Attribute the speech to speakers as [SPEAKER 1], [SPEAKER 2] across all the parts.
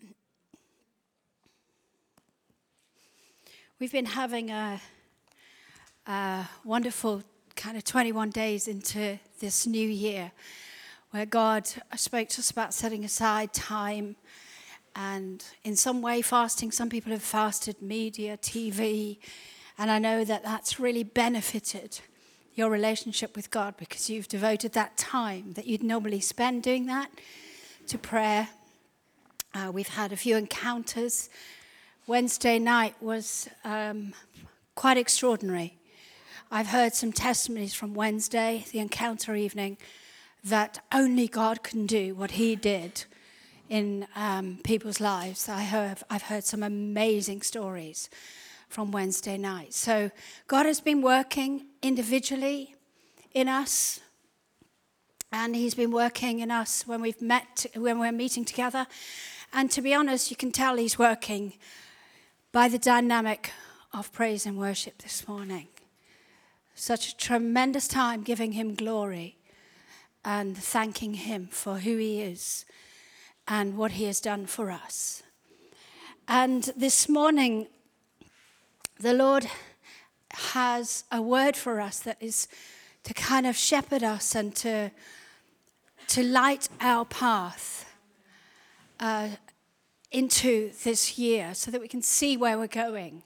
[SPEAKER 1] God. We've been having a, a, wonderful kind of 21 days into this new year where God spoke to us about setting aside time and in some way fasting. Some people have fasted media, TV, and I know that that's really benefited your relationship with God because you've devoted that time that you'd normally spend doing that to prayer. Uh, we've had a few encounters. Wednesday night was um, quite extraordinary. I've heard some testimonies from Wednesday, the encounter evening, that only God can do what He did in um, people's lives. I have, I've heard some amazing stories from Wednesday night. So God has been working individually in us, and He's been working in us when we've met, when we're meeting together. And to be honest, you can tell He's working by the dynamic of praise and worship this morning. Such a tremendous time giving Him glory and thanking Him for who He is and what He has done for us. And this morning, the Lord has a word for us that is to kind of shepherd us and to, to light our path uh, into this year so that we can see where we're going.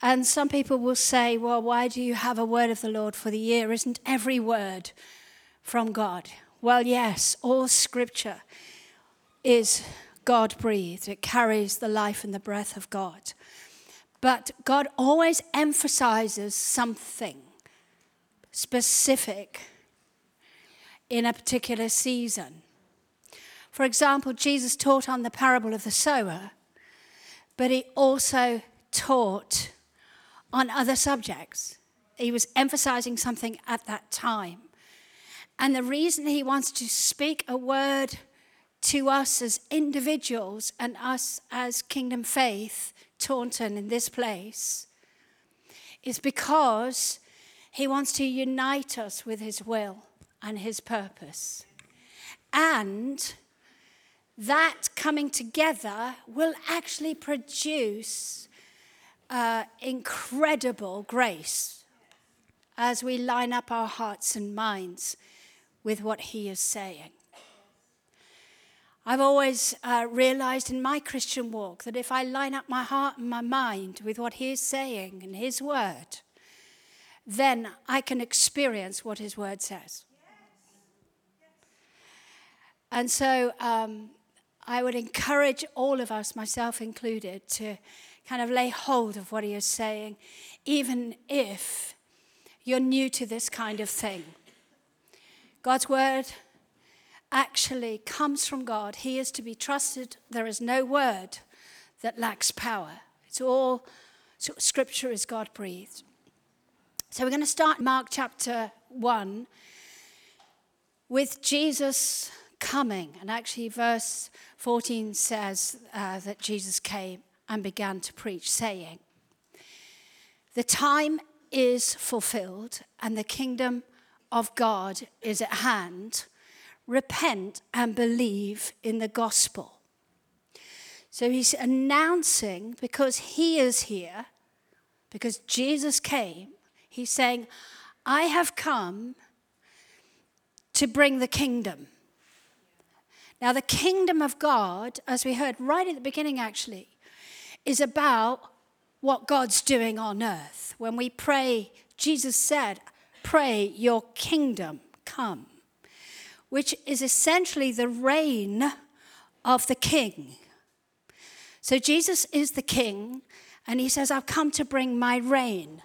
[SPEAKER 1] And some people will say, well, why do you have a word of the Lord for the year? Isn't every word from God? Well, yes, all scripture is God breathed, it carries the life and the breath of God. But God always emphasizes something specific in a particular season. For example, Jesus taught on the parable of the sower, but he also taught on other subjects. He was emphasizing something at that time. And the reason he wants to speak a word to us as individuals and us as kingdom faith Taunton in this place is because he wants to unite us with his will and his purpose. And that coming together will actually produce uh, incredible grace as we line up our hearts and minds with what he is saying. I've always uh, realized in my Christian walk that if I line up my heart and my mind with what He is saying and His word, then I can experience what His word says. And so um, I would encourage all of us, myself included, to kind of lay hold of what He is saying, even if you're new to this kind of thing. God's word actually comes from God. He is to be trusted. There is no word that lacks power. It's all, so scripture is God breathed. So we're going to start Mark chapter 1 with Jesus coming. And actually, verse 14 says uh, that Jesus came and began to preach, saying, The time is fulfilled and the kingdom of God is at hand repent and believe in the gospel. So he's announcing, because he is here, because Jesus came, he's saying, I have come to bring the kingdom. Now, the kingdom of God, as we heard right at the beginning actually, is about what God's doing on earth. When we pray, Jesus said, Pray, your kingdom come which is essentially the reign of the king. So Jesus is the king, and he says, I've come to bring my reign.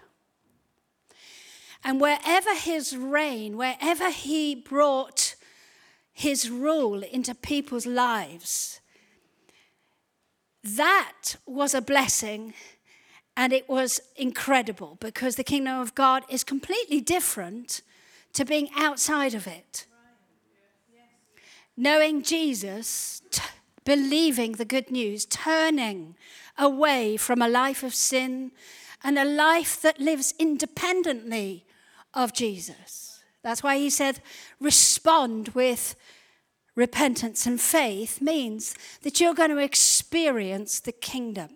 [SPEAKER 1] And wherever his reign, wherever he brought his rule into people's lives, that was a blessing and it was incredible because the kingdom of God is completely different to being outside of it knowing Jesus, t- believing the good news, turning away from a life of sin and a life that lives independently of Jesus. That's why he said, respond with repentance and faith means that you're going to experience the kingdom.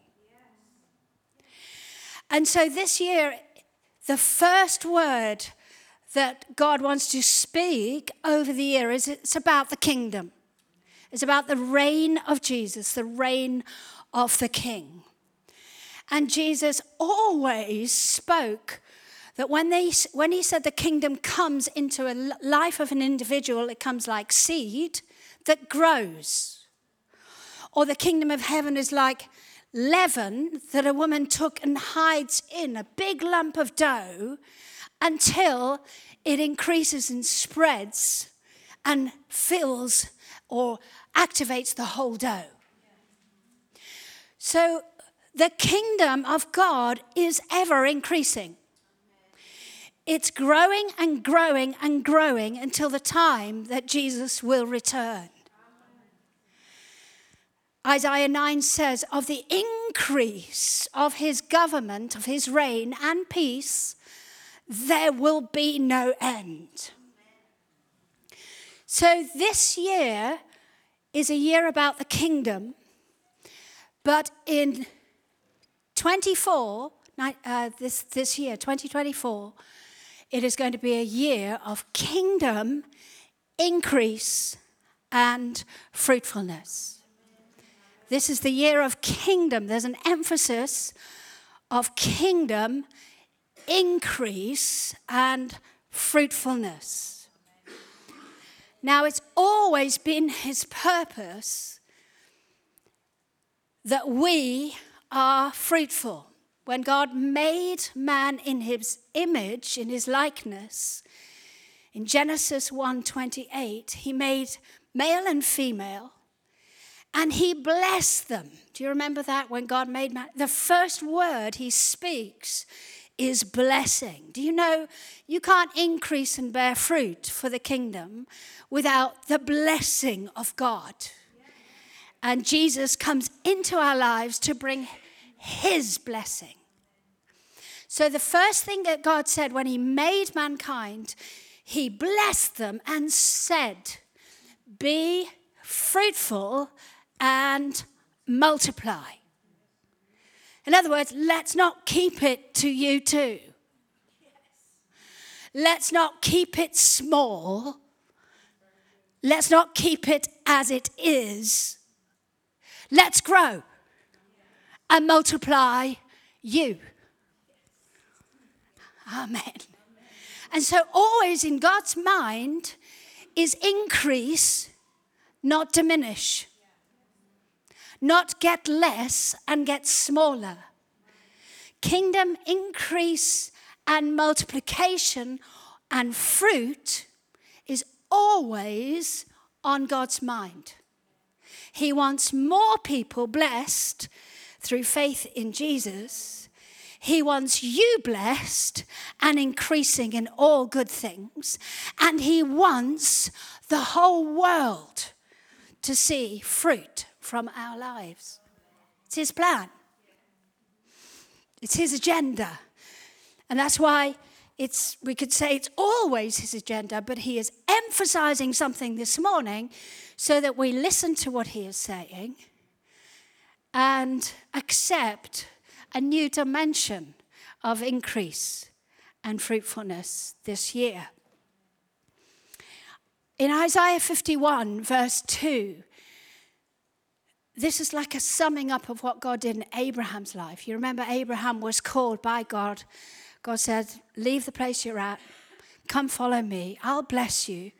[SPEAKER 1] And so this year, the first word that God wants to speak over the year is it's about the kingdom. It's about the reign of Jesus, the reign of the King. And Jesus always spoke that when, they, when he said the kingdom comes into a life of an individual, it comes like seed that grows. Or the kingdom of heaven is like leaven that a woman took and hides in a big lump of dough until it increases and spreads and fills or activates the whole dough. So the kingdom of God is ever increasing. It's growing and growing and growing until the time that Jesus will return. Isaiah 9 says, Of the increase of his government, of his reign and peace, there will be no end. So this year is a year about the kingdom, but in 24, uh, this, this year, 2024, it is going to be a year of kingdom increase and fruitfulness. This is the year of kingdom. There's an emphasis of kingdom increase and fruitfulness. Now, it's always been his purpose that we are fruitful. When God made man in his image, in his likeness, in Genesis 1:28, he made male and female and he blessed them. Do you remember that when God made man? The first word he speaks is blessing. Do you know you can't increase and bear fruit for the kingdom without the blessing of God? And Jesus comes into our lives to bring his blessing. So, the first thing that God said when he made mankind, he blessed them and said, Be fruitful and multiply. In other words, let's not keep it to you too. Let's not keep it small. Let's not keep it as it is. Let's grow and multiply you. Amen. And so, always in God's mind is increase, not diminish not get less and get smaller. Kingdom increase and multiplication and fruit is always on God's mind. He wants more people blessed through faith in Jesus. He wants you blessed and increasing in all good things. And He wants the whole world to see fruit from our lives. It's His plan, it's His agenda. And that's why it's, we could say it's always His agenda, but He is emphasizing something this morning so that we listen to what He is saying and accept a new dimension of increase and fruitfulness this year. In Isaiah 51, verse 2, this is like a summing up of what God did in Abraham's life. You remember, Abraham was called by God. God said, Leave the place you're at, come follow me, I'll bless you,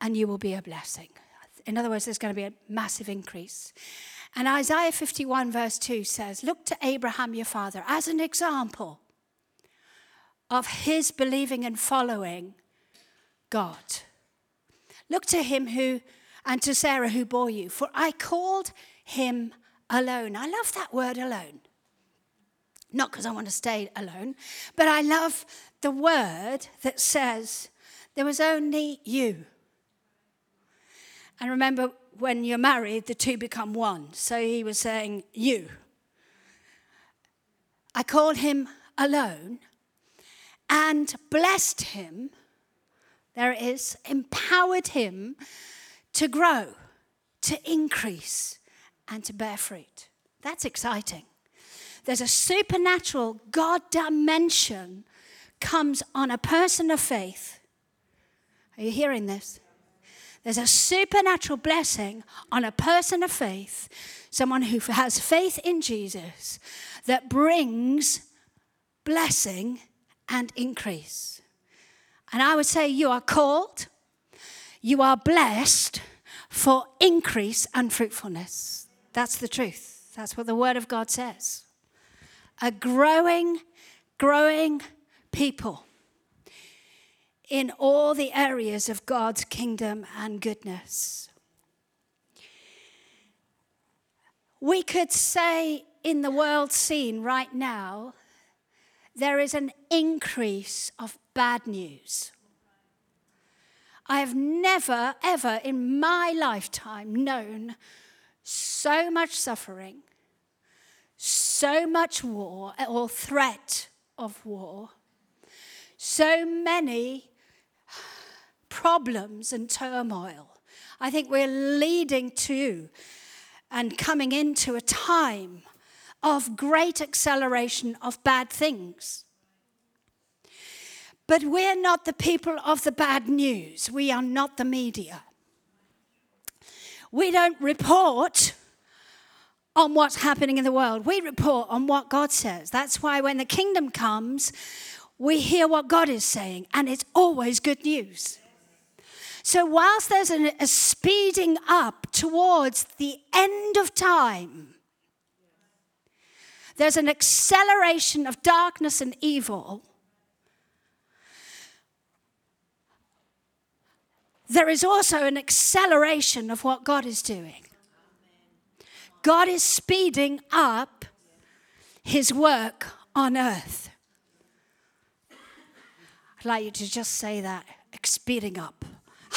[SPEAKER 1] and you will be a blessing. In other words, there's going to be a massive increase. And Isaiah 51, verse 2 says, Look to Abraham, your father, as an example of his believing and following God. Look to him who, and to Sarah who bore you, for I called him alone. I love that word alone. Not because I want to stay alone, but I love the word that says there was only you. And remember, when you're married, the two become one. So he was saying, You. I called him alone and blessed him. There it is, empowered him to grow, to increase, and to bear fruit. That's exciting. There's a supernatural God dimension comes on a person of faith. Are you hearing this? There's a supernatural blessing on a person of faith, someone who has faith in Jesus, that brings blessing and increase. And I would say you are called, you are blessed for increase and fruitfulness. That's the truth. That's what the Word of God says. A growing, growing people in all the areas of God's kingdom and goodness. We could say in the world scene right now, there is an increase of bad news. I have never, ever in my lifetime known so much suffering, so much war or threat of war, so many problems and turmoil. I think we're leading to and coming into a time of great acceleration of bad things. But we're not the people of the bad news. We are not the media. We don't report on what's happening in the world. We report on what God says. That's why when the kingdom comes, we hear what God is saying, and it's always good news. So, whilst there's a, a speeding up towards the end of time, there's an acceleration of darkness and evil. There is also an acceleration of what God is doing. God is speeding up his work on earth. I'd like you to just say that speeding up.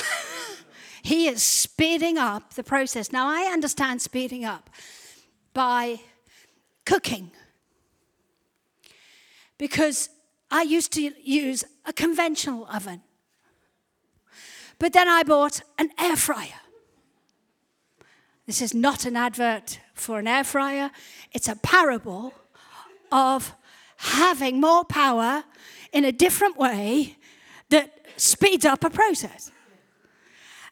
[SPEAKER 1] he is speeding up the process. Now, I understand speeding up by cooking because I used to use a conventional oven. But then I bought an air fryer. This is not an advert for an air fryer, it's a parable of having more power in a different way that speeds up a process.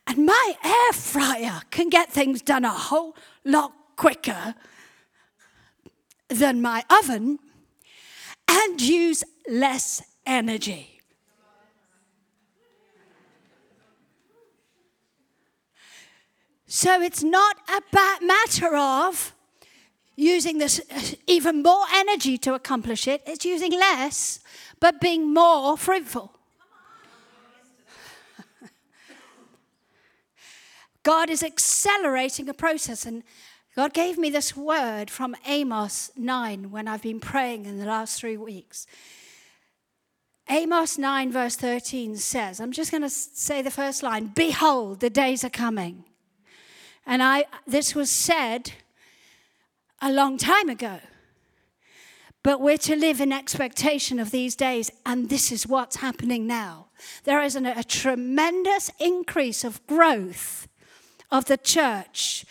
[SPEAKER 1] And my air fryer can get things done a whole lot quicker than my oven and use less energy. So it's not a matter of using this even more energy to accomplish it, it's using less but being more fruitful. God is accelerating a process and God gave me this word from Amos 9 when I've been praying in the last three weeks. Amos 9, verse 13 says, I'm just going to say the first line Behold, the days are coming. And I, this was said a long time ago. But we're to live in expectation of these days, and this is what's happening now. There is an, a tremendous increase of growth of the church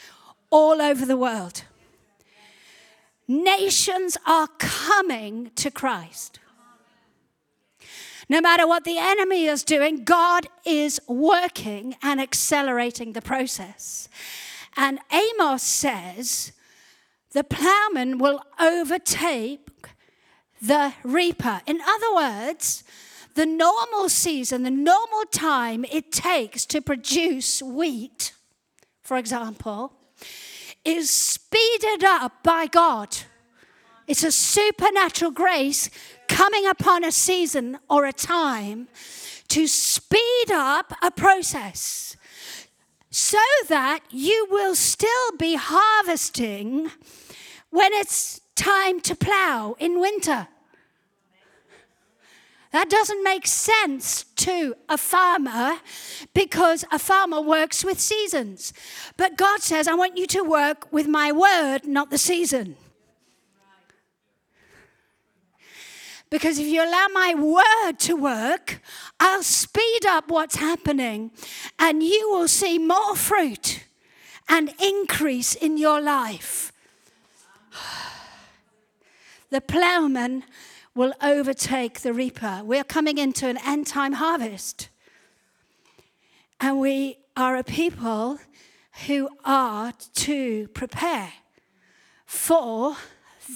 [SPEAKER 1] all over the world. Nations are coming to Christ. No matter what the enemy is doing, God is working and accelerating the process. And Amos says the plowman will overtake the reaper. In other words, the normal season, the normal time it takes to produce wheat, for example, is speeded up by God. It's a supernatural grace coming upon a season or a time to speed up a process so that you will still be harvesting when it's time to plow in winter. That doesn't make sense to a farmer because a farmer works with seasons. But God says, I want you to work with my word, not the season. Because if you allow my word to work, I'll speed up what's happening and you will see more fruit and increase in your life. The plowman will overtake the reaper. We're coming into an end time harvest. And we are a people who are to prepare for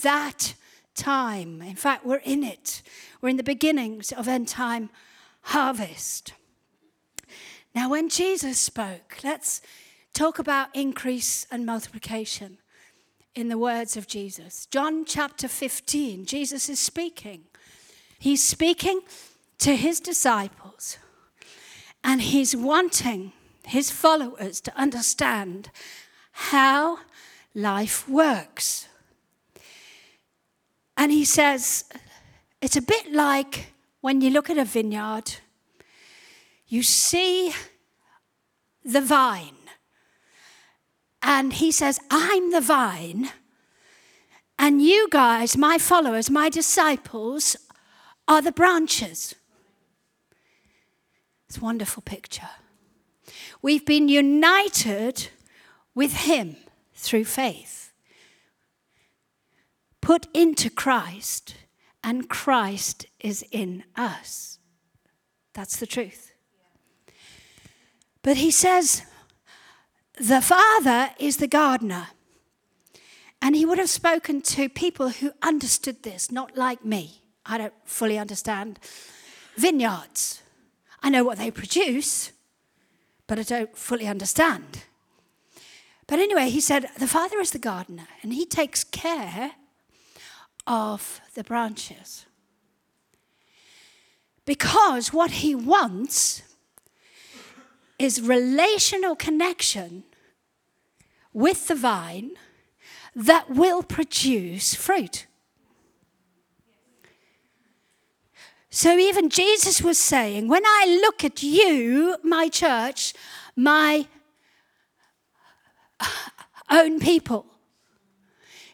[SPEAKER 1] that time. In fact, we're in it. We're in the beginnings of end time harvest. Now, when Jesus spoke, let's talk about increase and multiplication in the words of Jesus. John chapter 15, Jesus is speaking. He's speaking to his disciples, and he's wanting his followers to understand how life works. And he says, it's a bit like when you look at a vineyard, you see the vine. And he says, I'm the vine. And you guys, my followers, my disciples, are the branches. It's a wonderful picture. We've been united with him through faith put into Christ, and Christ is in us. That's the truth. But he says, the Father is the gardener. And he would have spoken to people who understood this, not like me. I don't fully understand vineyards. I know what they produce, but I don't fully understand. But anyway, he said, The Father is the gardener, and he takes care of the branches. Because what he wants is relational connection with the vine that will produce fruit. So even Jesus was saying, when I look at you, my church, my own people,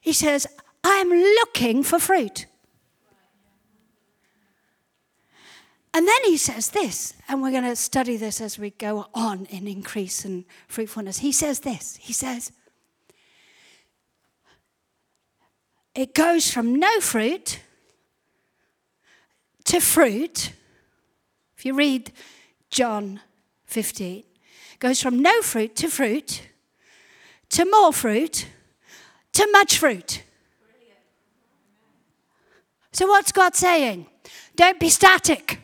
[SPEAKER 1] he says, I'm looking for fruit. And then he says this, and we're going to study this as we go on in increase and fruitfulness. He says this He says, it goes from no fruit to fruit. If you read John 15, goes from no fruit to fruit, to more fruit, to much fruit. So, what's God saying? Don't be static.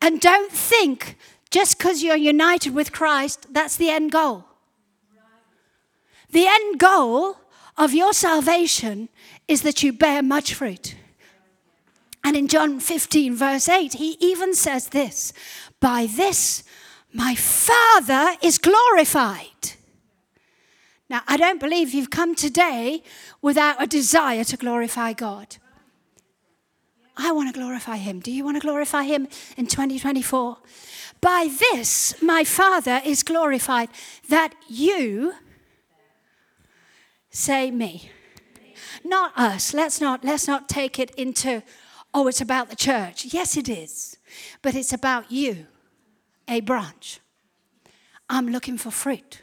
[SPEAKER 1] And don't think just because you're united with Christ, that's the end goal. The end goal of your salvation is that you bear much fruit. And in John 15, verse 8, he even says this By this my Father is glorified. Now, I don't believe you've come today without a desire to glorify God. I want to glorify Him. Do you want to glorify Him in 2024? By this, my Father is glorified that you say me. Not us. Let's not, let's not take it into, oh, it's about the church. Yes, it is. But it's about you, a branch. I'm looking for fruit.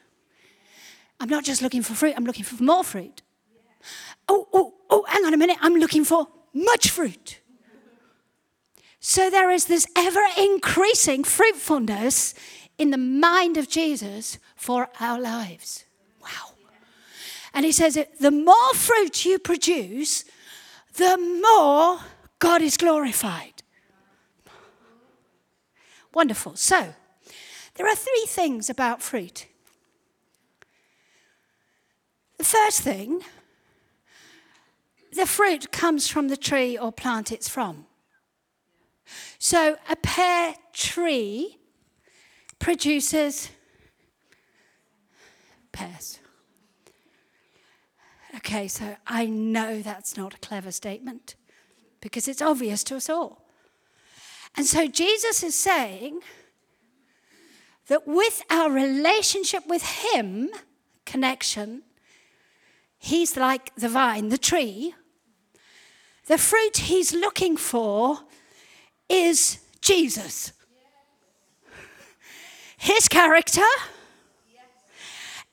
[SPEAKER 1] I'm not just looking for fruit, I'm looking for more fruit. Oh, oh, oh, hang on a minute, I'm looking for much fruit. So there is this ever increasing fruitfulness in the mind of Jesus for our lives. Wow. And he says, the more fruit you produce, the more God is glorified. Wonderful. So, there are three things about fruit the first thing, the fruit comes from the tree or plant it's from. So a pear tree produces pears. Okay, so I know that's not a clever statement because it's obvious to us all. And so Jesus is saying that with our relationship with Him, connection, He's like the vine, the tree. the fruit he's looking for is Jesus. His character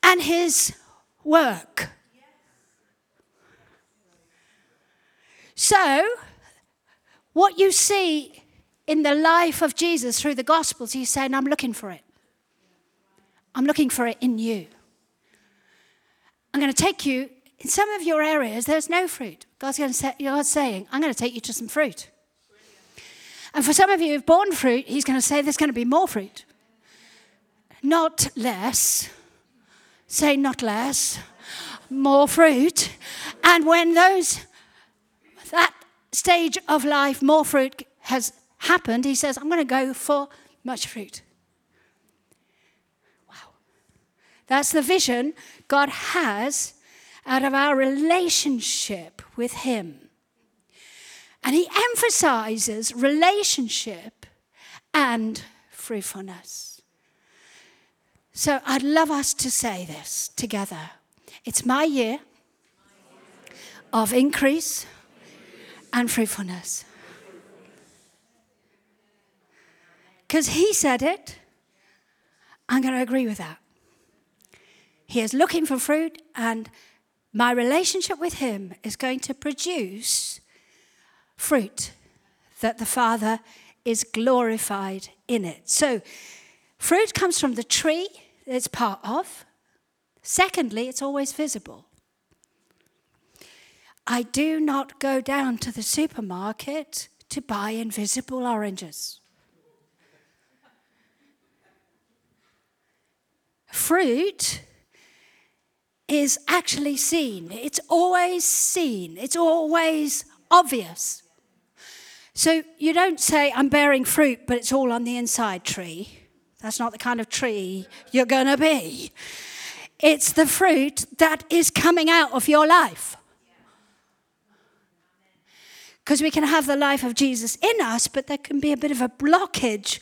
[SPEAKER 1] and his work. So, what you see in the life of Jesus through the Gospels, he's saying, I'm looking for it. I'm looking for it in you. I'm going to take you in some of your areas, there's no fruit. God's, going to say, God's saying, I'm going to take you to some fruit. And for some of you who've borne fruit, He's going to say there's going to be more fruit. Not less. Say not less. More fruit. And when those, that stage of life, more fruit has happened, He says, I'm going to go for much fruit. Wow. That's the vision God has out of our relationship with Him. And He emphasizes relationship and fruitfulness. So I'd love us to say this together. It's my year of increase and fruitfulness. Because he said it, I'm going to agree with that. He is looking for fruit, and my relationship with Him is going to produce fruit that the Father is glorified in it. So, fruit comes from the tree it's part of. Secondly, it's always visible. I do not go down to the supermarket to buy invisible oranges. Fruit is actually seen. It's always seen. It's always obvious. So you don't say, I'm bearing fruit, but it's all on the inside tree. That's not the kind of tree you're going to be. It's the fruit that is coming out of your life. Because we can have the life of Jesus in us, but there can be a bit of a blockage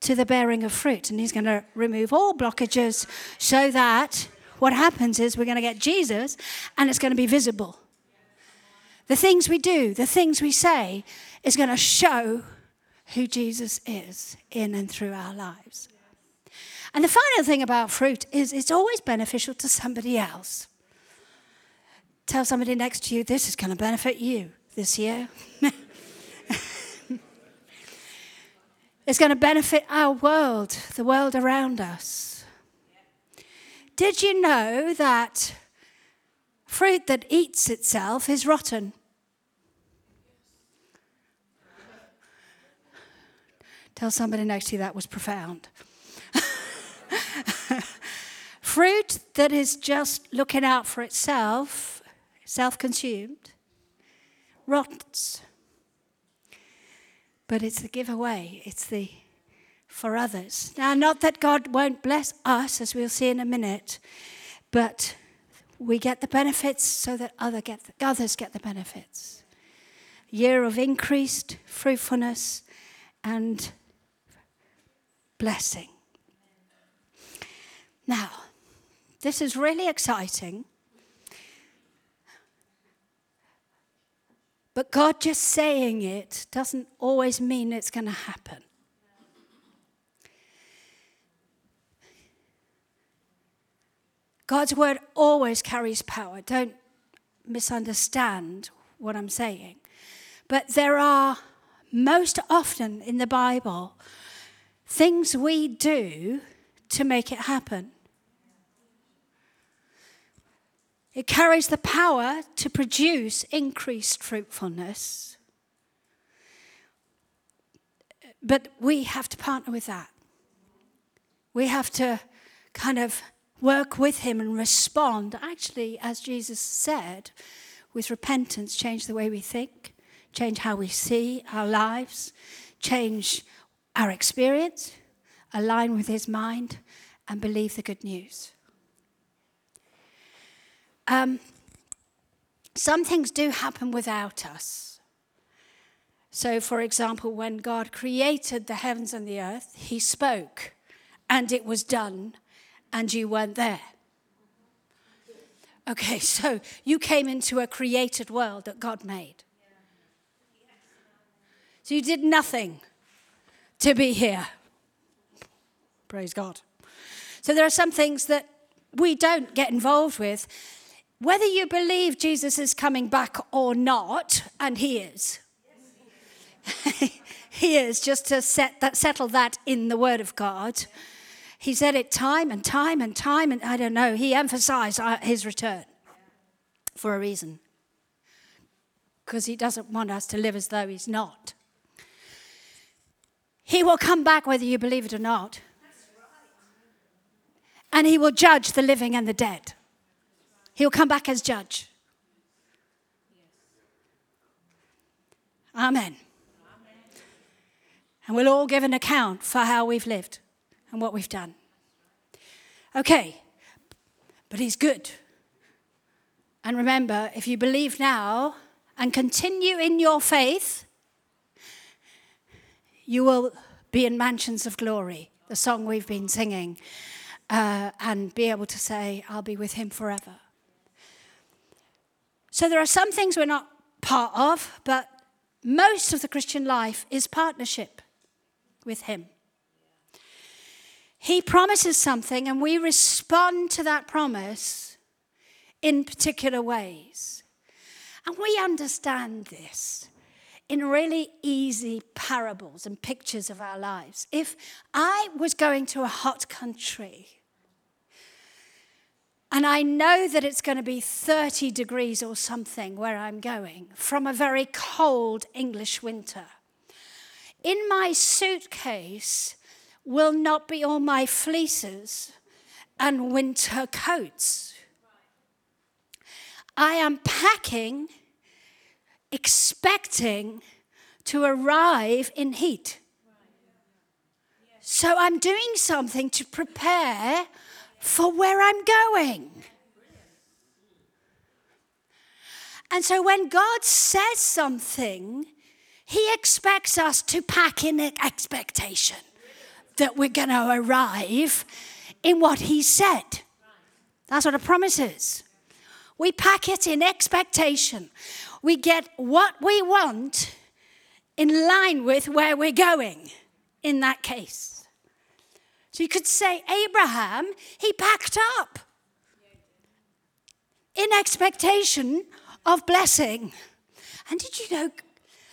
[SPEAKER 1] to the bearing of fruit. And He's going to remove all blockages so that what happens is we're going to get Jesus and it's going to be visible. The things we do, the things we say, is going to show who Jesus is in and through our lives. And the final thing about fruit is it's always beneficial to somebody else. Tell somebody next to you, this is going to benefit you this year. it's going to benefit our world, the world around us. Did you know that fruit that eats itself is rotten? Tell somebody next to you that was profound. fruit that is just looking out for itself, self consumed, rots. But it's the giveaway, it's the for others. Now, not that God won't bless us, as we'll see in a minute, but we get the benefits so that other get the, others get the benefits. Year of increased fruitfulness and blessing. Now, this is really exciting. But God just saying it doesn't always mean it's going to happen. God's word always carries power. Don't misunderstand what I'm saying. But there are most often in the Bible things we do to make it happen. It carries the power to produce increased fruitfulness. But we have to partner with that. We have to kind of work with Him and respond, actually, as Jesus said, with repentance, change the way we think, change how we see our lives, change our experience, align with His mind, and believe the good news. Um, some things do happen without us. So, for example, when God created the heavens and the earth, He spoke, and it was done and you weren't there. Okay, so you came into a created world that God made. So you did nothing to be here. Praise God. So there are some things that we don't get involved with. Whether you believe Jesus is coming back or not, and he is. he is, just to set that, settle that in the Word of God. He said it time and time and time, and I don't know, he emphasized uh, his return for a reason. Because he doesn't want us to live as though he's not. He will come back whether you believe it or not. And he will judge the living and the dead. He'll come back as judge. Amen. And we'll all give an account for how we've lived and what we've done. Okay, but he's good. And remember, if you believe now and continue in your faith, you will be in mansions of glory, the song we've been singing, uh, and be able to say, I'll be with him forever. So there are some things we're not part of, but most of the Christian life is partnership with him. He promises something, and we respond to that promise in particular ways. And we understand this in really easy parables and pictures of our lives. If I was going to a hot country and I know that it's going to be 30 degrees or something where I'm going from a very cold English winter, in my suitcase will not be all my fleeces and winter coats. I am packing expecting to arrive in heat. So I'm doing something to prepare for where I'm going. And so when God says something, He expects us to pack in expectation that we're going to arrive in what He said. That's what a promise is. We pack it in expectation we get what we want in line with where we're going in that case. So you could say, Abraham, he packed up in expectation of blessing. And did you know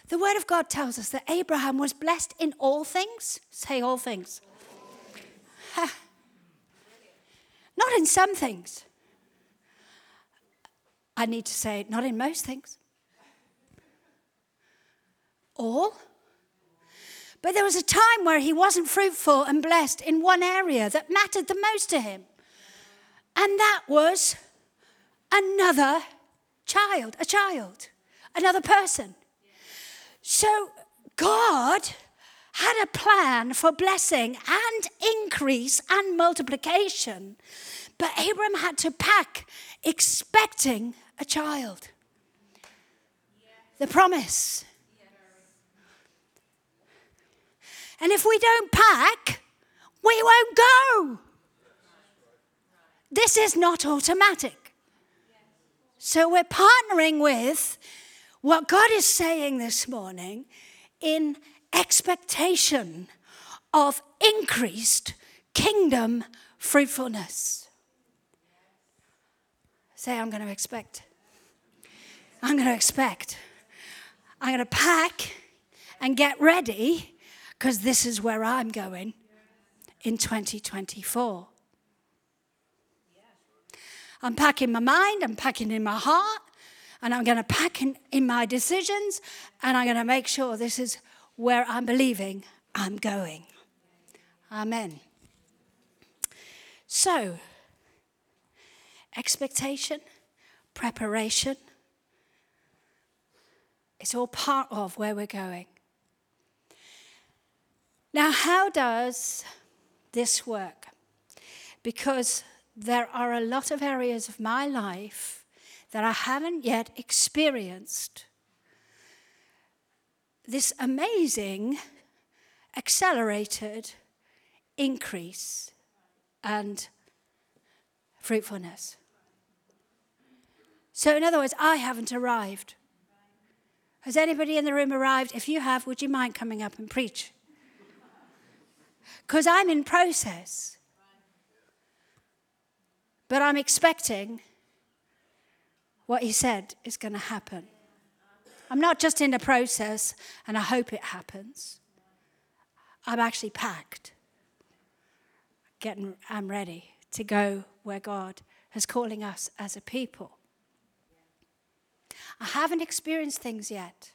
[SPEAKER 1] the Word of God tells us that Abraham was blessed in all things? Say all things. Not in some things. I need to say, not in most things all. But there was a time where he wasn't fruitful and blessed in one area that mattered the most to him. And that was another child, a child, another person. So God had a plan for blessing and increase and multiplication. But Abram had to pack expecting a child. The promise And if we don't pack, we won't go. This is not automatic. So we're partnering with what God is saying this morning in expectation of increased kingdom fruitfulness. Say, I'm going to expect. I'm going to expect. I'm going to pack and get ready because this is where I'm going in 2024. I'm packing my mind, I'm packing in my heart, and I'm going to pack in, in my decisions, and I'm going to make sure this is where I'm believing I'm going. Amen. So, expectation, preparation, it's all part of where we're going. Now, how does this work? Because there are a lot of areas of my life that I haven't yet experienced this amazing, accelerated increase and fruitfulness. So, in other words, I haven't arrived. Has anybody in the room arrived? If you have, would you mind coming up and preach? Because I'm in process. But I'm expecting what he said is going to happen. I'm not just in a process and I hope it happens. I'm actually packed. Getting, I'm ready to go where God is calling us as a people. I haven't experienced things yet.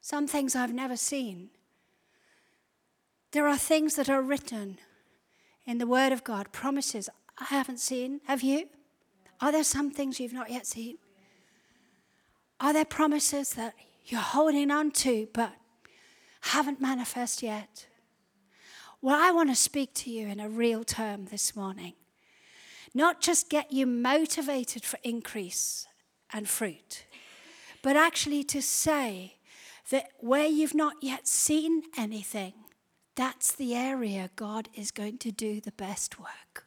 [SPEAKER 1] Some things I've never seen. There are things that are written in the Word of God, promises I haven't seen. Have you? Are there some things you've not yet seen? Are there promises that you're holding on to but haven't manifest yet? Well, I want to speak to you in a real term this morning. Not just get you motivated for increase and fruit, but actually to say that where you've not yet seen anything, that's the area God is going to do the best work.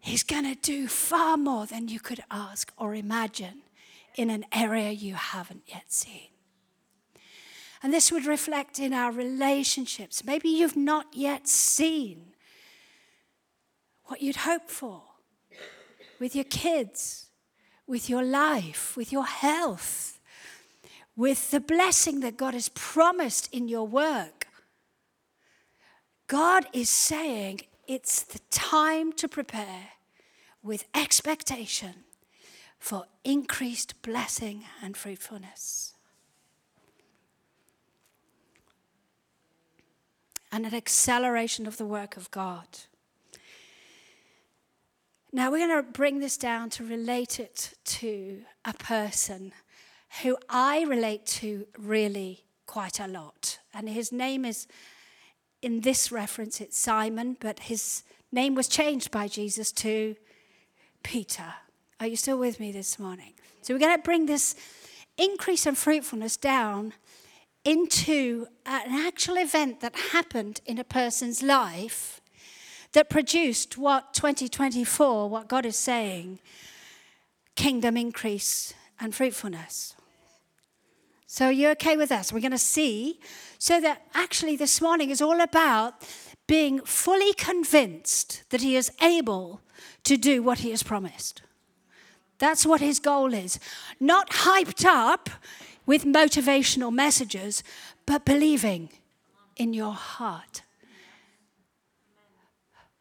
[SPEAKER 1] He's going to do far more than you could ask or imagine in an area you haven't yet seen. And this would reflect in our relationships. Maybe you've not yet seen what you'd hope for with your kids, with your life, with your health, with the blessing that God has promised in your work. God is saying it's the time to prepare with expectation for increased blessing and fruitfulness. And an acceleration of the work of God. Now, we're going to bring this down to relate it to a person who I relate to really quite a lot. And his name is, in this reference, it's Simon, but his name was changed by Jesus to Peter. Are you still with me this morning? So we're going to bring this increase in fruitfulness down into an actual event that happened in a person's life that produced what 2024, what God is saying, kingdom increase and fruitfulness. So, are you okay with us? We're going to see. So, that actually this morning is all about being fully convinced that He is able to do what He has promised. That's what His goal is. Not hyped up with motivational messages, but believing in your heart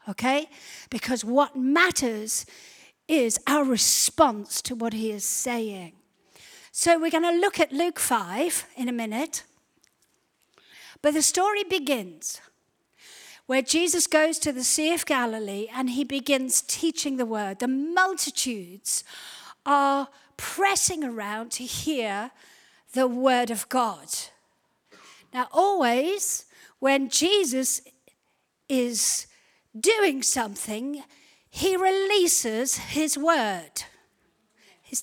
[SPEAKER 1] okay? Because what matters is our response to what he is saying. So we're going to look at Luke 5 in a minute. But the story begins where Jesus goes to the Sea of Galilee and he begins teaching the word. The multitudes are pressing around to hear the word of God. Now, always when Jesus is doing something, he releases his word.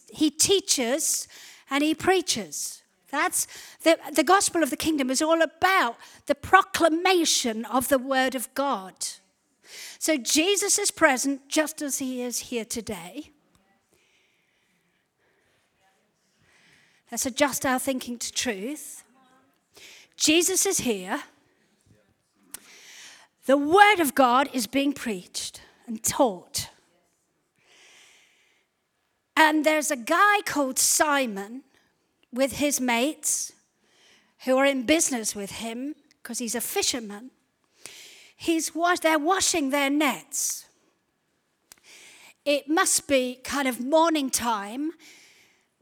[SPEAKER 1] he teaches and he preaches. That's the, the gospel of the kingdom is all about the proclamation of the word of God. So Jesus is present just as he is here today. Let's adjust our thinking to truth. Jesus is here. The Word of God is being preached and taught. And there's a guy called Simon with his mates who are in business with him because he's a fisherman. He's, they're washing their nets. It must be kind of morning time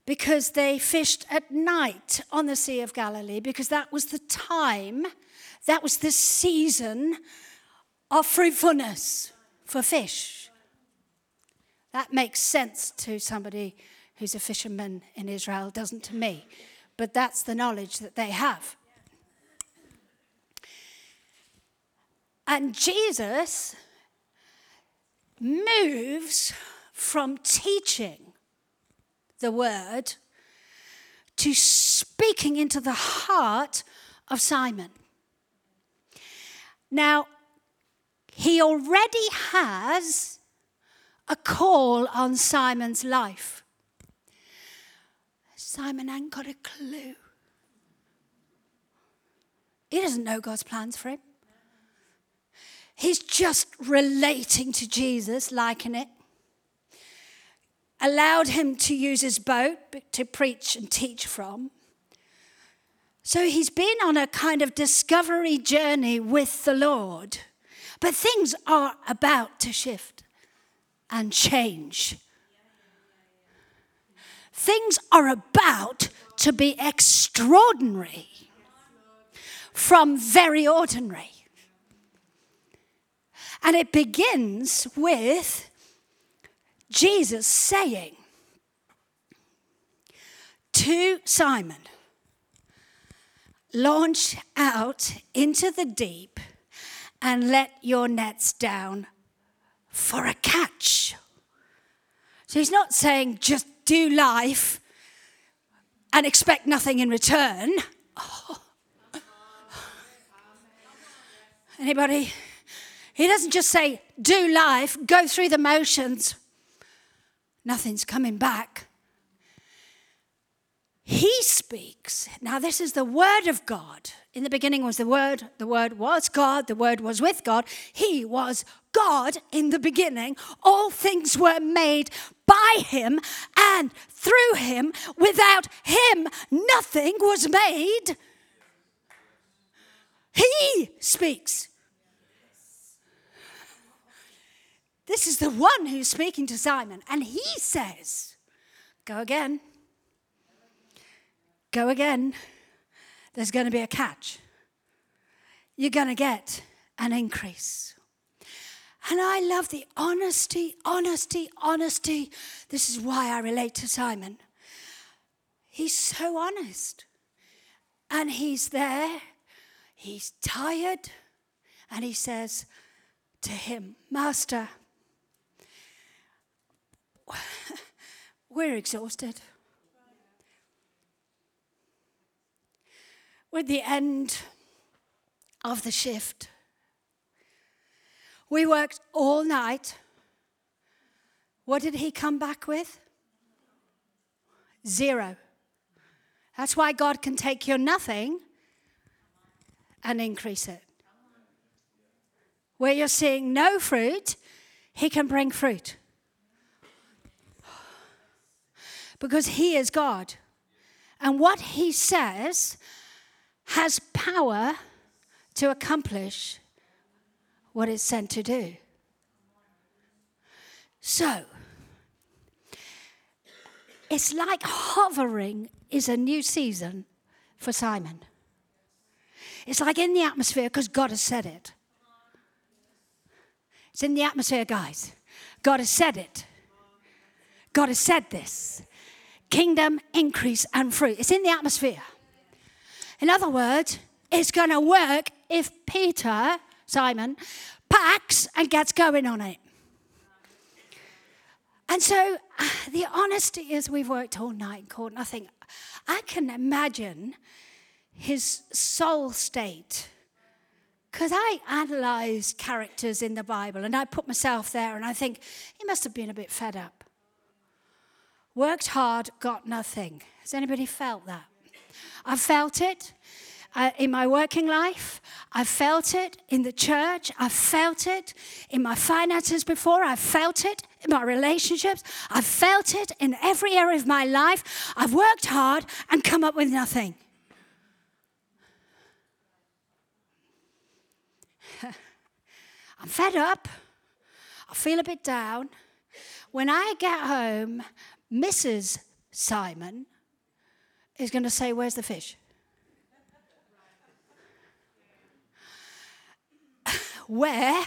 [SPEAKER 1] because they fished at night on the Sea of Galilee because that was the time, that was the season of fruitfulness for fish. That makes sense to somebody who's a fisherman in Israel, doesn't to me. But that's the knowledge that they have. And Jesus moves from teaching the word to speaking into the heart of Simon. Now, he already has a call on Simon's life. Simon ain't got a clue. He doesn't know God's plans for him. He's just relating to Jesus, liking it. Allowed him to use his boat to preach and teach from. So he's been on a kind of discovery journey with the Lord. But things are about to shift and change. Things are about to be extraordinary from very ordinary. And it begins with Jesus saying to Simon, Launch out into the deep and let your nets down for a catch. So he's not saying just do life and expect nothing in return. Oh. Anybody? He doesn't just say, do life, go through the motions. Nothing's coming back. He speaks. Now, this is the Word of God. In the beginning was the Word, the Word was God, the Word was with God. He was God in the beginning. All things were made by Him and through Him. Without Him, nothing was made. He speaks. This is the one who's speaking to Simon, and he says, Go again. Go again. There's going to be a catch. You're going to get an increase. And I love the honesty, honesty, honesty. This is why I relate to Simon. He's so honest. And he's there, he's tired, and he says to him, Master, we're exhausted. At the end of the shift. We worked all night. What did he come back with? Zero. That's why God can take your nothing and increase it. Where you're seeing no fruit, he can bring fruit. because He is God. And what He says has power to accomplish what it's sent to do. So, it's like hovering is a new season for Simon. It's like in the atmosphere because God has said it. It's in the atmosphere, guys. God has said it. God has said this kingdom increase and fruit. It's in the atmosphere. In other words, it's going to work if Peter, Simon, packs and gets going on it. And so the honesty is we've worked all night and caught nothing. I can imagine his soul state. Because I analyze characters in the Bible and I put myself there and I think he must have been a bit fed up. Worked hard, got nothing. Has anybody felt that? I've felt it in my working life. I've felt it in the church. I've felt it in my finances before. I've felt it in my relationships. I've felt it in every area of my life. I've worked hard and come up with nothing. I'm fed up. I feel a bit down. When I get home, Mrs. Simon is going to say, Where's the fish? Where?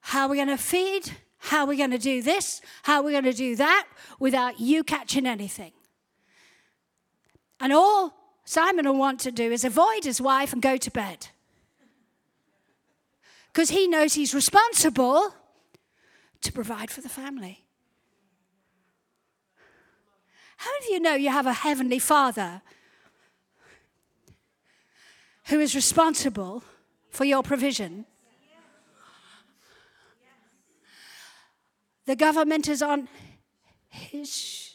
[SPEAKER 1] How are we going to feed? How are we going to do this? How are we going to do that without you catching anything? And all Simon will want to do is avoid his wife and go to bed. Because he knows he's responsible to provide for the family. How do you know you have a heavenly Father who is responsible for your provision? The government is on his.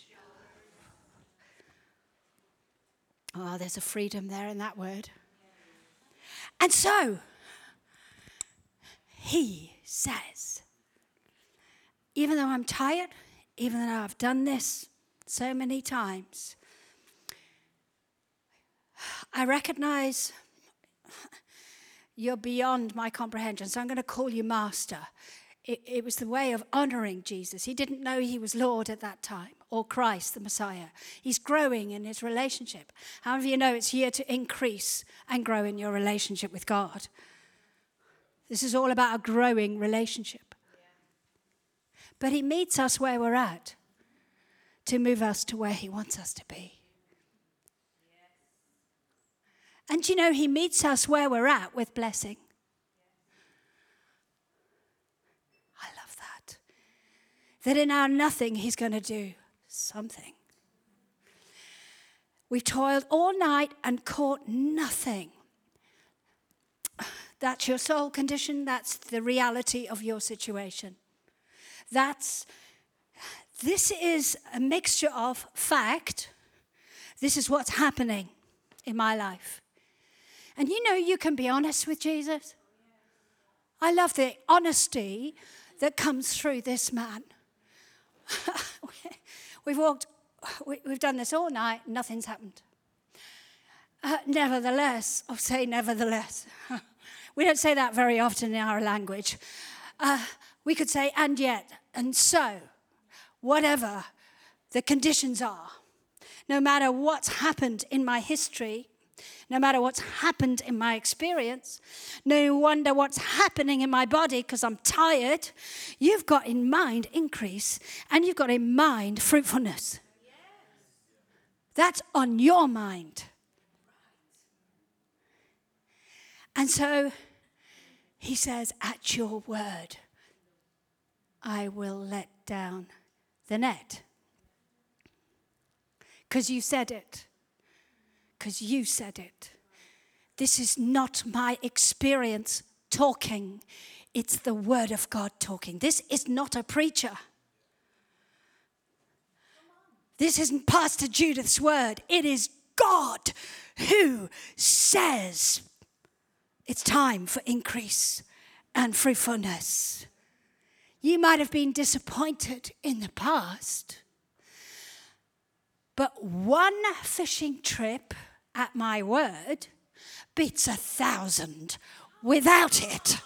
[SPEAKER 1] Oh, there's a freedom there in that word. And so, he says, even though I'm tired, even though I've done this so many times, I recognize you're beyond my comprehension, so I'm going to call you Master. It, it, was the way of honoring Jesus. He didn't know he was Lord at that time or Christ, the Messiah. He's growing in his relationship. How many of you know it's here to increase and grow in your relationship with God? This is all about a growing relationship. But he meets us where we're at to move us to where he wants us to be. And you know, He meets us where we're at with blessing. I love that. That in our nothing, He's going to do something. We've toiled all night and caught nothing. That's your soul condition. That's the reality of your situation. That's, this is a mixture of fact. This is what's happening in my life. And you know, you can be honest with Jesus. I love the honesty that comes through this man. we've walked, we've done this all night, nothing's happened. Uh, nevertheless, I'll say nevertheless. we don't say that very often in our language. Uh, we could say, and yet, and so, whatever the conditions are, no matter what's happened in my history, no matter what's happened in my experience, no wonder what's happening in my body because I'm tired, you've got in mind increase and you've got in mind fruitfulness. That's on your mind. And so he says, At your word, I will let down the net. Because you said it because you said it. This is not my experience talking, it's the Word of God talking. This is not a preacher. This isn't Pastor Judith's word. It is God who says it's time for increase and fruitfulness. You might have been disappointed in the past, but one fishing trip at my word beats a thousand without it.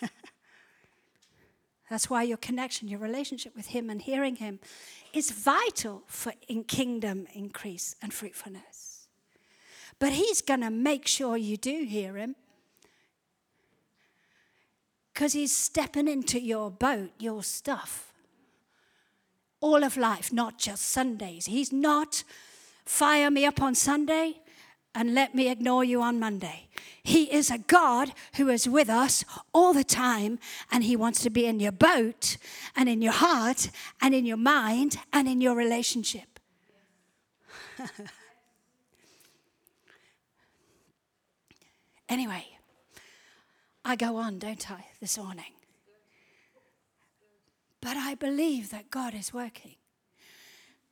[SPEAKER 1] That's why your connection, your relationship with Him and hearing Him is vital for in kingdom increase and fruitfulness. But He's going to make sure you do hear Him because He's stepping into your boat, your stuff all of life, not just Sundays. He's not fire me up on Sunday and let me ignore you on Monday. He is a God who is with us all the time, and He wants to be in your boat, and in your heart, and in your mind, and in your relationship. anyway, I go on, don't I, this morning? But I believe that God is working.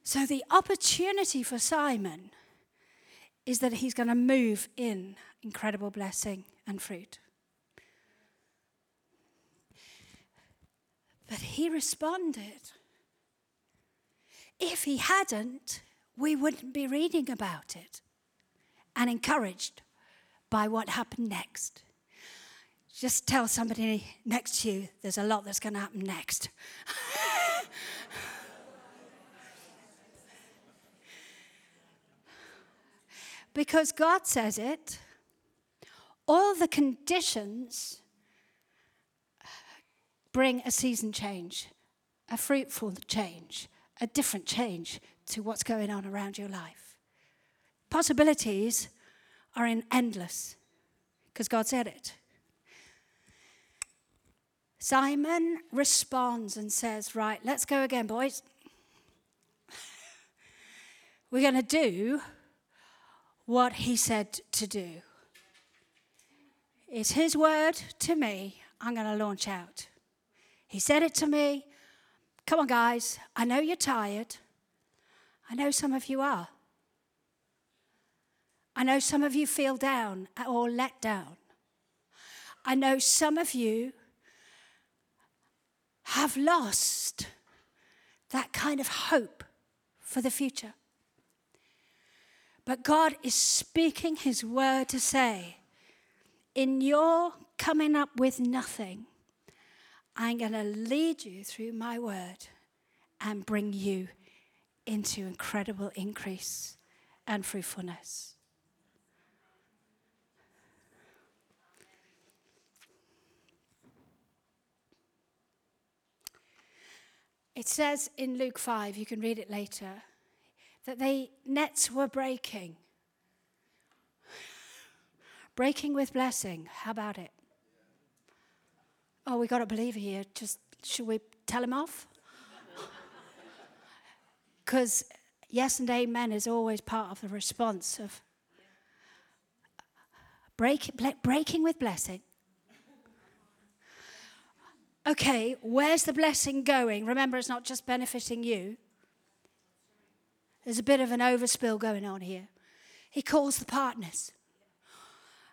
[SPEAKER 1] So the opportunity for Simon is that he's going to move in incredible blessing and fruit. But he responded. If he hadn't, we wouldn't be reading about it and encouraged by what happened next. Just tell somebody next to you there's a lot that's going to happen next. because God says it, all the conditions bring a season change, a fruitful change, a different change to what's going on around your life. Possibilities are in endless because God said it. Simon responds and says, Right, let's go again, boys. We're going to do what he said to do. It's his word to me. I'm going to launch out. He said it to me. Come on, guys. I know you're tired. I know some of you are. I know some of you feel down or let down. I know some of you have lost that kind of hope for the future. But God is speaking His word to say, in your coming up with nothing, I'm going to lead you through my word and bring you into incredible increase and fruitfulness. It says in Luke 5, you can read it later, that the nets were breaking. Breaking with blessing. How about it? Oh, we got a believer here. Just should we tell him off? Because yes and amen is always part of the response of break, breaking with blessing. Okay, where's the blessing going? Remember, it's not just benefiting you. There's a bit of an overspill going on here. He calls the partners.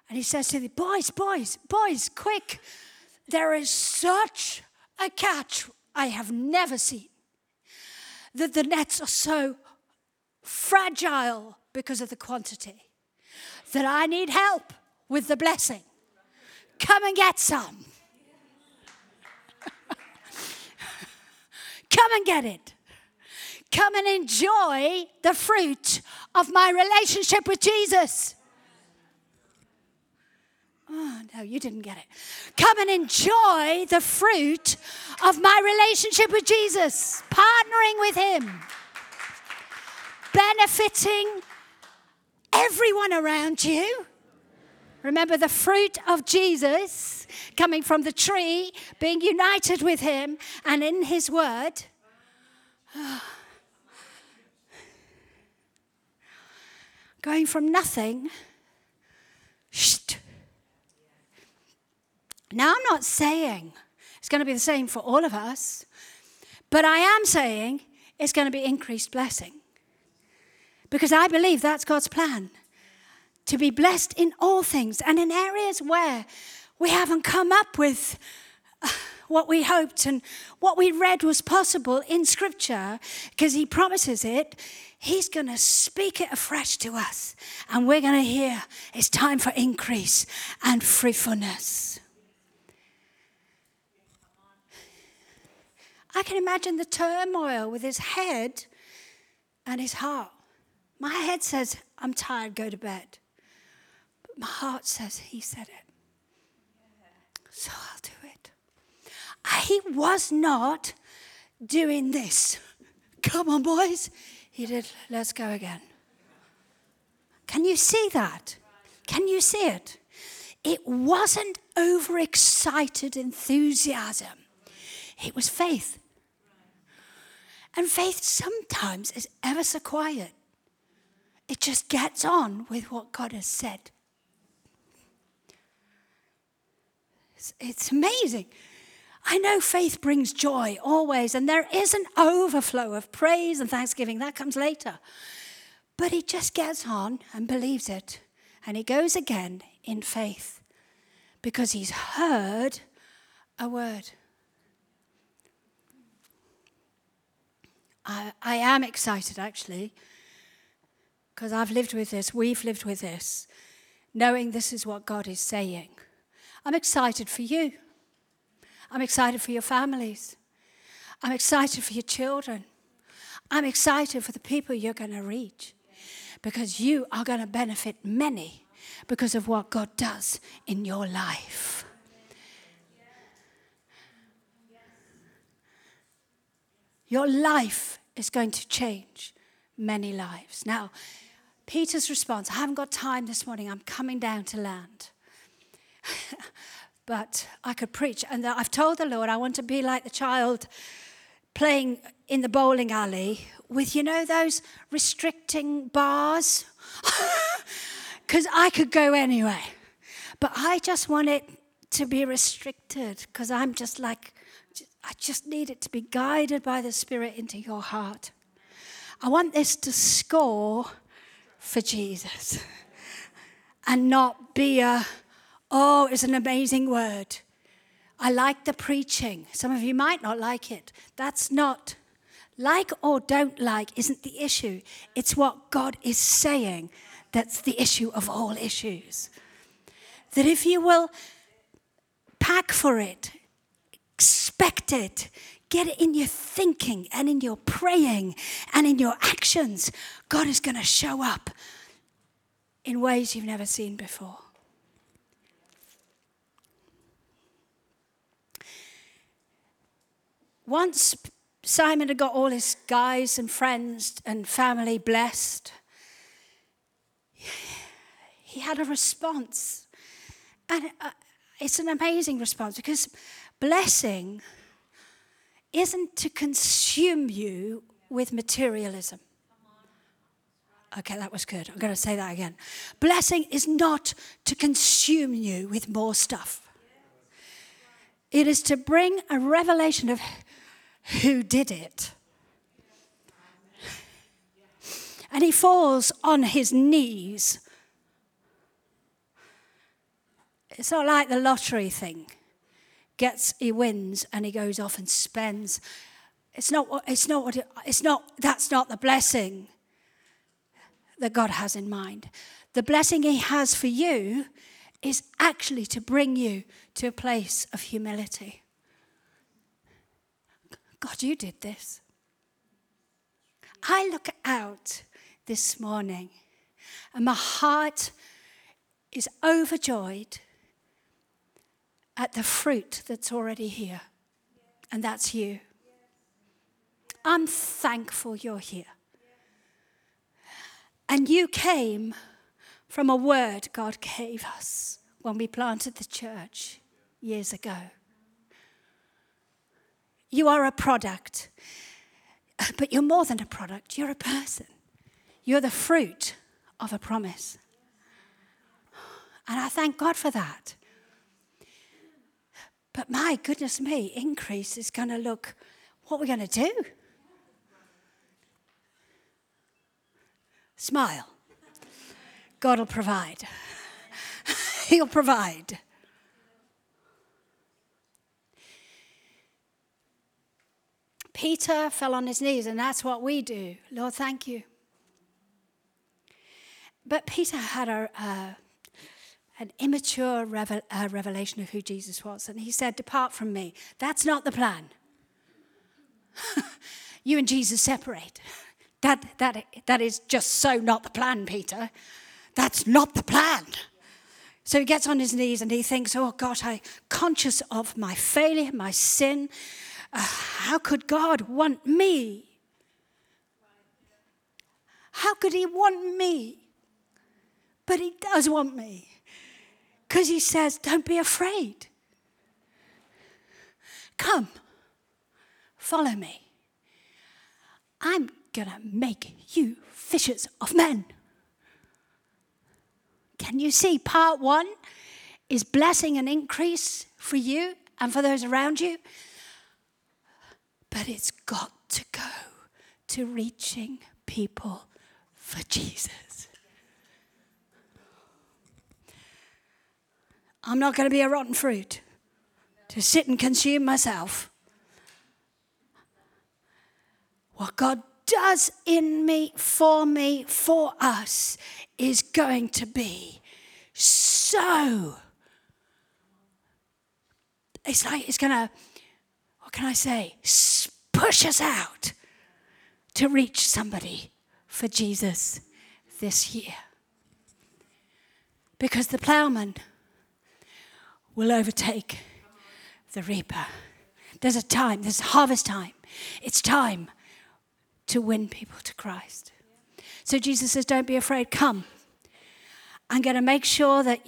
[SPEAKER 1] And he says to the boys, boys, boys, quick. There is such a catch I have never seen. That the nets are so fragile because of the quantity that I need help with the blessing. Come and get some. Come and get it. Come and enjoy the fruit of my relationship with Jesus. Oh, no, you didn't get it. Come and enjoy the fruit of my relationship with Jesus, partnering with Him, benefiting everyone around you. Remember the fruit of Jesus coming from the tree, being united with Him and in His Word. Going from nothing. Now, I'm not saying it's going to be the same for all of us, but I am saying it's going to be increased blessing. Because I believe that's God's plan to be blessed in all things and in areas where we haven't come up with uh, what we hoped and what we read was possible in Scripture, because He promises it, He's going to speak it afresh to us. And we're going to hear it's time for increase and fruitfulness. I can imagine the turmoil with his head and his heart. My head says, I'm tired, go to bed. My heart says, He said it. So I'll do it. He was not doing this. Come on, boys. He did, let's go again. Can you see that? Can you see it? It wasn't overexcited enthusiasm, it was faith. And faith sometimes is ever so quiet. It just gets on with what God has said. It's, it's amazing. I know faith brings joy always, and there is an overflow of praise and thanksgiving. That comes later. But he just gets on and believes it. And he goes again in faith because he's heard a word. I, I am excited actually because I've lived with this, we've lived with this, knowing this is what God is saying. I'm excited for you. I'm excited for your families. I'm excited for your children. I'm excited for the people you're going to reach because you are going to benefit many because of what God does in your life. Your life is going to change many lives. Now, Peter's response I haven't got time this morning, I'm coming down to land. but I could preach. And I've told the Lord I want to be like the child playing in the bowling alley with, you know, those restricting bars. Because I could go anyway. But I just want it to be restricted because I'm just like, I just need it to be guided by the Spirit into your heart. I want this to score for Jesus and not be a, oh, it's an amazing word. I like the preaching. Some of you might not like it. That's not like or don't like isn't the issue. It's what God is saying that's the issue of all issues. That if you will pack for it, expect it, get it in your thinking and in your praying and in your actions, God is going to show up in ways you've never seen before. Once Simon had got all his guys and friends and family blessed, he had a response. And uh, it's an amazing response because blessing isn't to consume you with materialism. Okay, that was good. I'm going to say that again. Blessing is not to consume you with more stuff, it is to bring a revelation of who did it. And he falls on his knees. It's not like the lottery thing. Gets, he wins and he goes off and spends. It's not, it's not what, it, it's not, that's not the blessing that God has in mind. The blessing he has for you is actually to bring you to a place of humility. God, you did this. I look out this morning and my heart is overjoyed at the fruit that's already here, and that's you. I'm thankful you're here. And you came from a word God gave us when we planted the church years ago. You are a product, but you're more than a product, you're a person. You're the fruit of a promise. And I thank God for that. But my goodness me, increase is going to look what we're going to do. Smile. God will provide. He'll provide. Peter fell on his knees, and that's what we do. Lord, thank you. But Peter had a, an immature revel, revelation of who Jesus was, and he said, Depart from me. That's not the plan. you and Jesus separate. That, that, that is just so not the plan, Peter. That's not the plan. So he gets on his knees and he thinks, Oh God, I'm conscious of my failure, my sin, how could God want me? How could He want me? But He does want me. Because He says, Don't be afraid. Come, follow me. I'm going to make you fishers of men. Can you see? Part one is blessing and increase for you and for those around you. But it's got to go to reaching people for Jesus. I'm not going to be a rotten fruit to sit and consume myself. What God does in me, for me, for us is going to be so. It's like it's going to can I say, push us out to reach somebody for Jesus this year. Because the plowman will overtake the reaper. There's a time, there's harvest time. It's time to win people to Christ. So Jesus says, Don't be afraid, come. I'm going to make sure that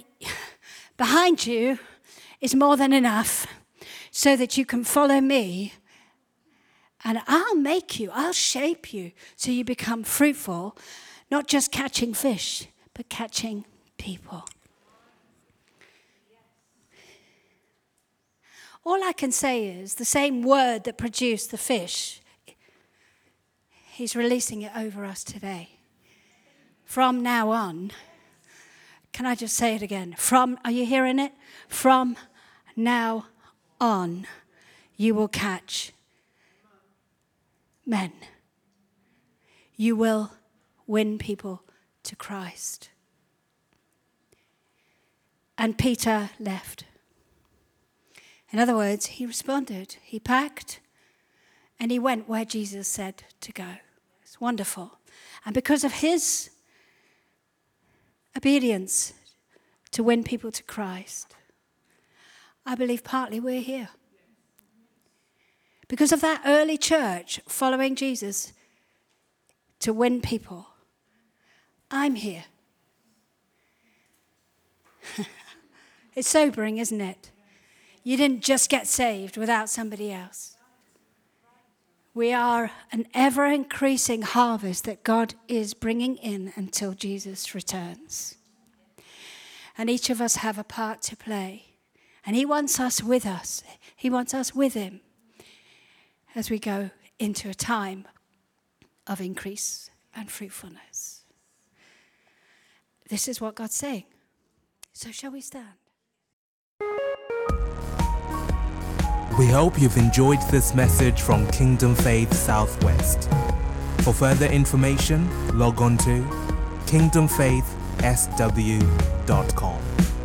[SPEAKER 1] behind you is more than enough so that you can follow me. And I'll make you, I'll shape you so you become fruitful, not just catching fish, but catching people. All I can say is the same word that produced the fish, He's releasing it over us today. From now on, can I just say it again? From, are you hearing it? From now on, you will catch men. You will win people to Christ. And Peter left. In other words, he responded. He packed and he went where Jesus said to go. It's wonderful. And because of his obedience to win people to Christ, I believe partly we're here. Because of that early church following Jesus to win people, I'm here. it's sobering, isn't it? You didn't just get saved without somebody else. We are an ever increasing harvest that God is bringing in until Jesus returns. And each of us have a part to play. And He wants us with us, He wants us with Him as we go into a time of increase and fruitfulness. This is what God's saying. So, shall we stand?
[SPEAKER 2] We hope you've enjoyed this message from Kingdom Faith Southwest. For further information, log on to kingdomfaithsw.com.